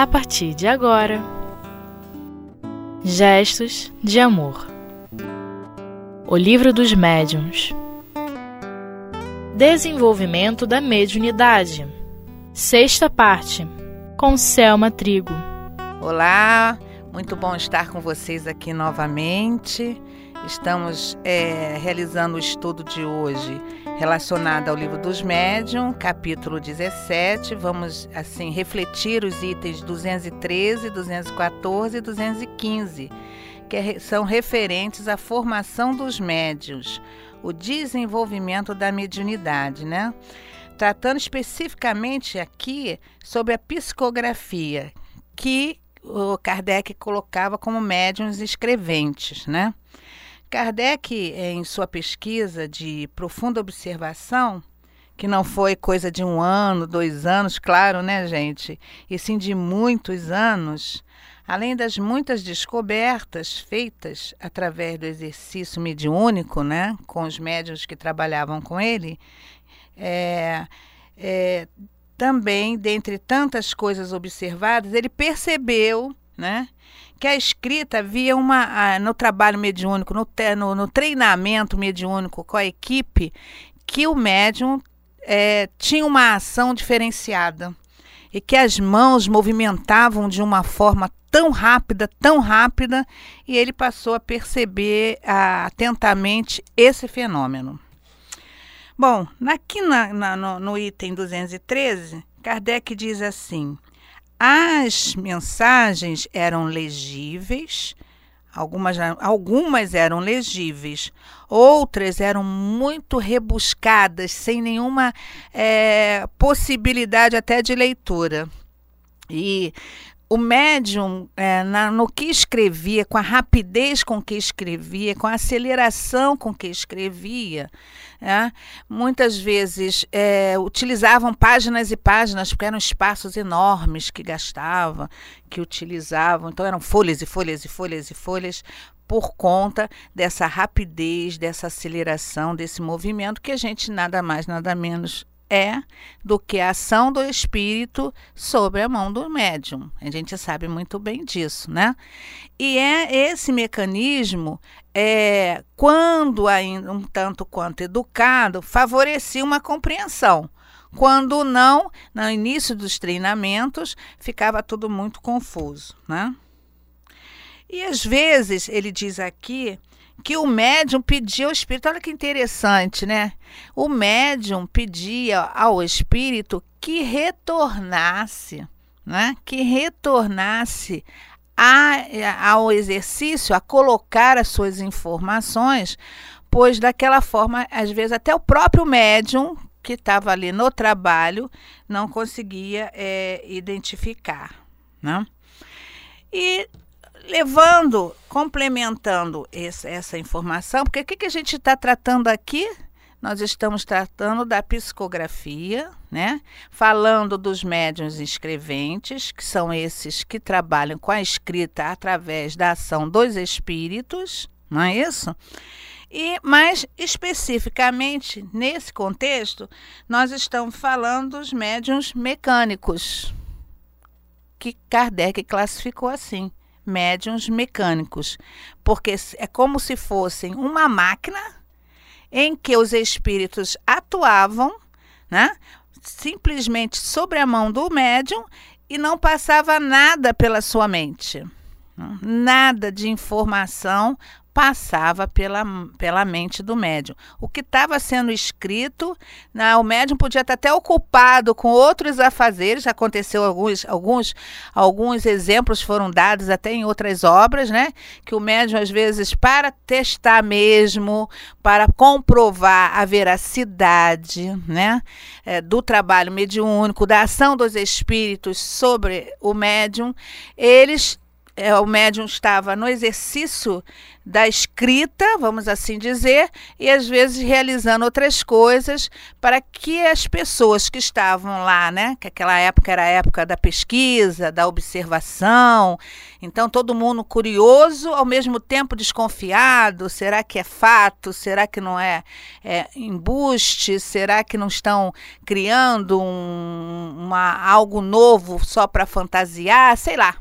a partir de agora. Gestos de Amor O Livro dos Médiuns Desenvolvimento da Mediunidade Sexta parte Com Selma Trigo Olá, muito bom estar com vocês aqui novamente. Estamos é, realizando o estudo de hoje relacionado ao livro dos médium, capítulo 17. Vamos assim refletir os itens 213, 214 e 215, que são referentes à formação dos médios, o desenvolvimento da mediunidade, né? Tratando especificamente aqui sobre a psicografia, que o Kardec colocava como médiums escreventes, né? Kardec, em sua pesquisa de profunda observação, que não foi coisa de um ano, dois anos, claro, né, gente? E sim de muitos anos, além das muitas descobertas feitas através do exercício mediúnico, né, com os médios que trabalhavam com ele, é, é, também, dentre tantas coisas observadas, ele percebeu, né, que a escrita havia uma no trabalho mediúnico, no, no, no, treinamento mediúnico com a equipe, que o médium é, tinha uma ação diferenciada e que as mãos movimentavam de uma forma tão rápida, tão rápida, e ele passou a perceber atentamente esse fenômeno. Bom, aqui na, na, no, no item 213, Kardec diz assim: as mensagens eram legíveis, algumas, algumas eram legíveis, outras eram muito rebuscadas, sem nenhuma é, possibilidade até de leitura. E o médium, é, na, no que escrevia, com a rapidez com que escrevia, com a aceleração com que escrevia, é, muitas vezes é, utilizavam páginas e páginas, porque eram espaços enormes que gastavam, que utilizavam, então eram folhas e folhas e folhas e folhas, por conta dessa rapidez, dessa aceleração, desse movimento que a gente nada mais, nada menos é do que a ação do espírito sobre a mão do médium. A gente sabe muito bem disso, né? E é esse mecanismo, é, quando ainda um tanto quanto educado, favorecia uma compreensão. Quando não, no início dos treinamentos, ficava tudo muito confuso, né? E às vezes, ele diz aqui, que o médium pedia ao espírito, olha que interessante, né? O médium pedia ao espírito que retornasse, né? Que retornasse a, ao exercício, a colocar as suas informações, pois daquela forma, às vezes, até o próprio médium que estava ali no trabalho não conseguia é, identificar, né? E levando, complementando esse, essa informação, porque o que, que a gente está tratando aqui? Nós estamos tratando da psicografia, né? Falando dos médiuns escreventes, que são esses que trabalham com a escrita através da ação dos espíritos, não é isso? E mais especificamente nesse contexto, nós estamos falando dos médiuns mecânicos, que Kardec classificou assim médiums mecânicos, porque é como se fossem uma máquina em que os espíritos atuavam, né, simplesmente sobre a mão do médium e não passava nada pela sua mente. Nada de informação passava pela, pela mente do médium. O que estava sendo escrito, né, o médium podia estar até ocupado com outros afazeres, aconteceu alguns, alguns, alguns exemplos foram dados até em outras obras, né? Que o médium, às vezes, para testar mesmo, para comprovar a veracidade né, é, do trabalho mediúnico, da ação dos espíritos sobre o médium, eles é, o médium estava no exercício da escrita, vamos assim dizer, e às vezes realizando outras coisas para que as pessoas que estavam lá, né, que aquela época era a época da pesquisa, da observação, então todo mundo curioso, ao mesmo tempo desconfiado, será que é fato, será que não é, é embuste, será que não estão criando um, uma, algo novo só para fantasiar, sei lá,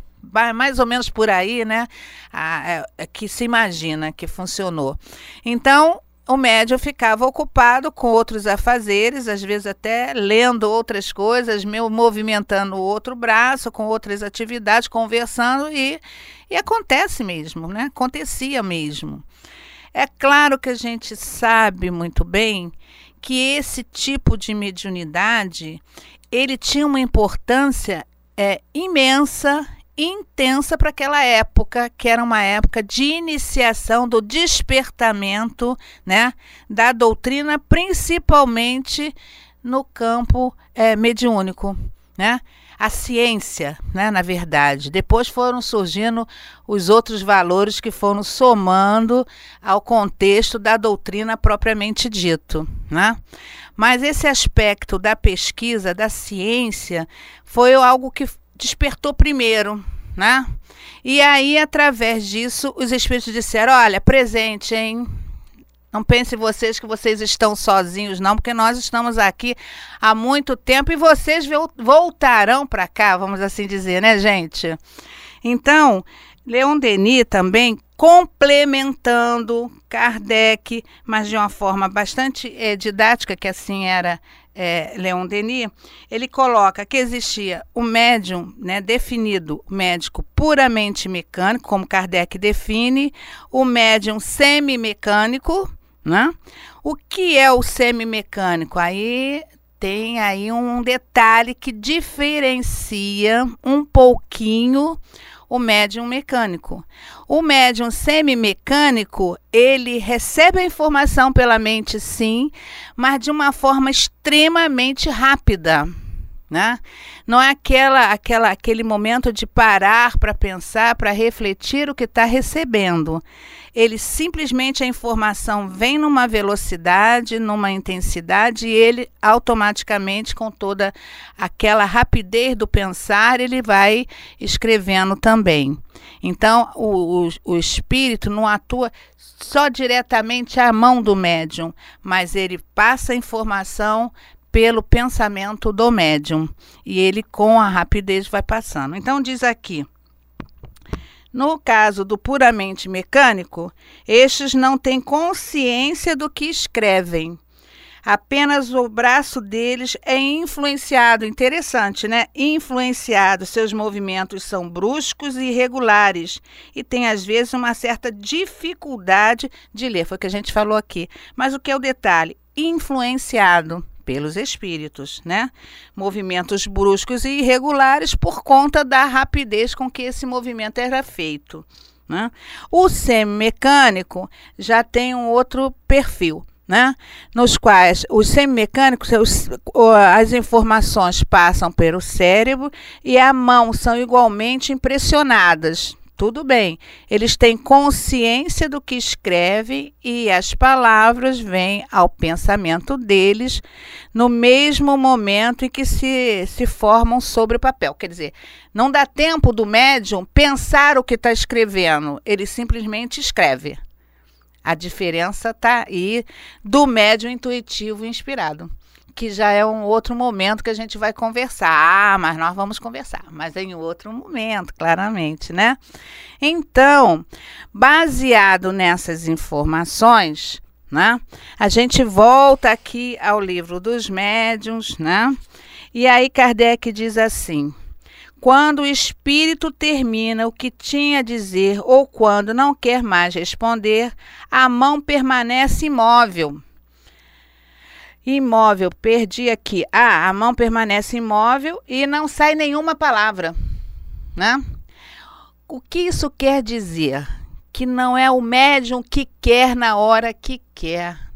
mais ou menos por aí, né? é, é, que se imagina que funcionou. Então, o médium ficava ocupado com outros afazeres, às vezes até lendo outras coisas, movimentando o outro braço, com outras atividades, conversando, e, e acontece mesmo, né? Acontecia mesmo. É claro que a gente sabe muito bem que esse tipo de mediunidade ele tinha uma importância é, imensa intensa para aquela época, que era uma época de iniciação do despertamento, né, da doutrina, principalmente no campo é, mediúnico, né? A ciência, né, na verdade. Depois foram surgindo os outros valores que foram somando ao contexto da doutrina propriamente dito, né? Mas esse aspecto da pesquisa, da ciência, foi algo que despertou primeiro, né? E aí, através disso, os espíritos disseram: olha, presente, hein? Não pensem vocês que vocês estão sozinhos, não, porque nós estamos aqui há muito tempo e vocês voltarão para cá, vamos assim dizer, né, gente? Então, Leon Denis também complementando Kardec, mas de uma forma bastante é, didática, que assim era é, Leon Denis, ele coloca que existia o médium né, definido, médico puramente mecânico, como Kardec define, o médium semimecânico, né? O que é o semimecânico? Aí tem aí um detalhe que diferencia um pouquinho o médium mecânico. O médium semimecânico, ele recebe a informação pela mente, sim, mas de uma forma extremamente rápida. Né? Não é aquela, aquela, aquele momento de parar para pensar, para refletir o que está recebendo ele simplesmente a informação vem numa velocidade, numa intensidade, e ele automaticamente, com toda aquela rapidez do pensar, ele vai escrevendo também. Então, o, o, o espírito não atua só diretamente à mão do médium, mas ele passa a informação pelo pensamento do médium e ele com a rapidez vai passando. Então diz aqui: no caso do puramente mecânico, estes não têm consciência do que escrevem. Apenas o braço deles é influenciado, interessante, né? Influenciado, seus movimentos são bruscos e irregulares e tem às vezes uma certa dificuldade de ler, foi o que a gente falou aqui. Mas o que é o detalhe? Influenciado pelos espíritos, né? Movimentos bruscos e irregulares por conta da rapidez com que esse movimento era feito. Né? O semimecânico já tem um outro perfil. Né? nos quais os semimecânicos, as informações passam pelo cérebro e a mão são igualmente impressionadas tudo bem. Eles têm consciência do que escrevem e as palavras vêm ao pensamento deles no mesmo momento em que se, se formam sobre o papel. Quer dizer, não dá tempo do médium pensar o que está escrevendo, ele simplesmente escreve. A diferença está aí do médium intuitivo inspirado que já é um outro momento que a gente vai conversar. Ah, mas nós vamos conversar, mas em outro momento, claramente, né? Então, baseado nessas informações, né? A gente volta aqui ao livro dos médiuns, né? E aí Kardec diz assim: quando o espírito termina o que tinha a dizer ou quando não quer mais responder, a mão permanece imóvel Imóvel, perdi aqui. Ah, a mão permanece imóvel e não sai nenhuma palavra, né? O que isso quer dizer? Que não é o médium que quer na hora que quer.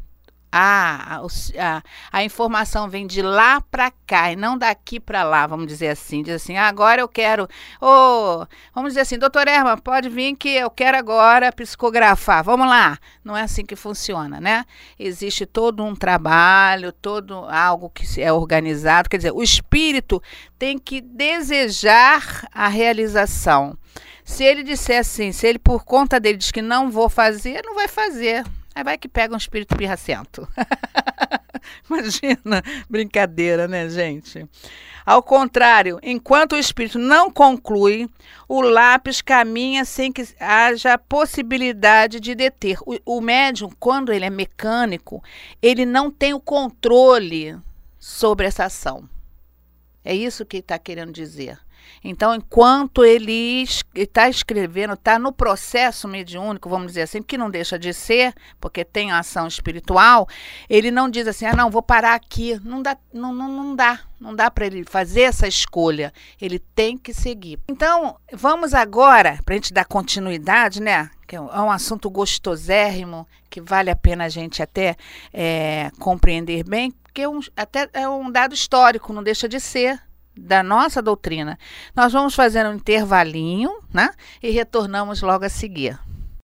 A, a, a informação vem de lá para cá e não daqui para lá, vamos dizer assim. Diz assim, ah, agora eu quero. Oh, vamos dizer assim, doutor Erma, pode vir que eu quero agora psicografar. Vamos lá. Não é assim que funciona, né? Existe todo um trabalho, todo algo que é organizado. Quer dizer, o espírito tem que desejar a realização. Se ele disser assim, se ele por conta dele diz que não vou fazer, não vai fazer. Aí vai que pega um espírito pirracento. Imagina, brincadeira, né, gente? Ao contrário, enquanto o espírito não conclui, o lápis caminha sem que haja possibilidade de deter. O, o médium, quando ele é mecânico, ele não tem o controle sobre essa ação. É isso que está querendo dizer. Então, enquanto ele está escrevendo, está no processo mediúnico, vamos dizer assim, que não deixa de ser, porque tem ação espiritual, ele não diz assim, ah, não, vou parar aqui. Não dá, não, não, não dá. Não dá para ele fazer essa escolha. Ele tem que seguir. Então, vamos agora, para a gente dar continuidade, né? Que é um assunto gostosérrimo, que vale a pena a gente até é, compreender bem, porque é um, até é um dado histórico, não deixa de ser da nossa doutrina. Nós vamos fazer um intervalinho, né? E retornamos logo a seguir.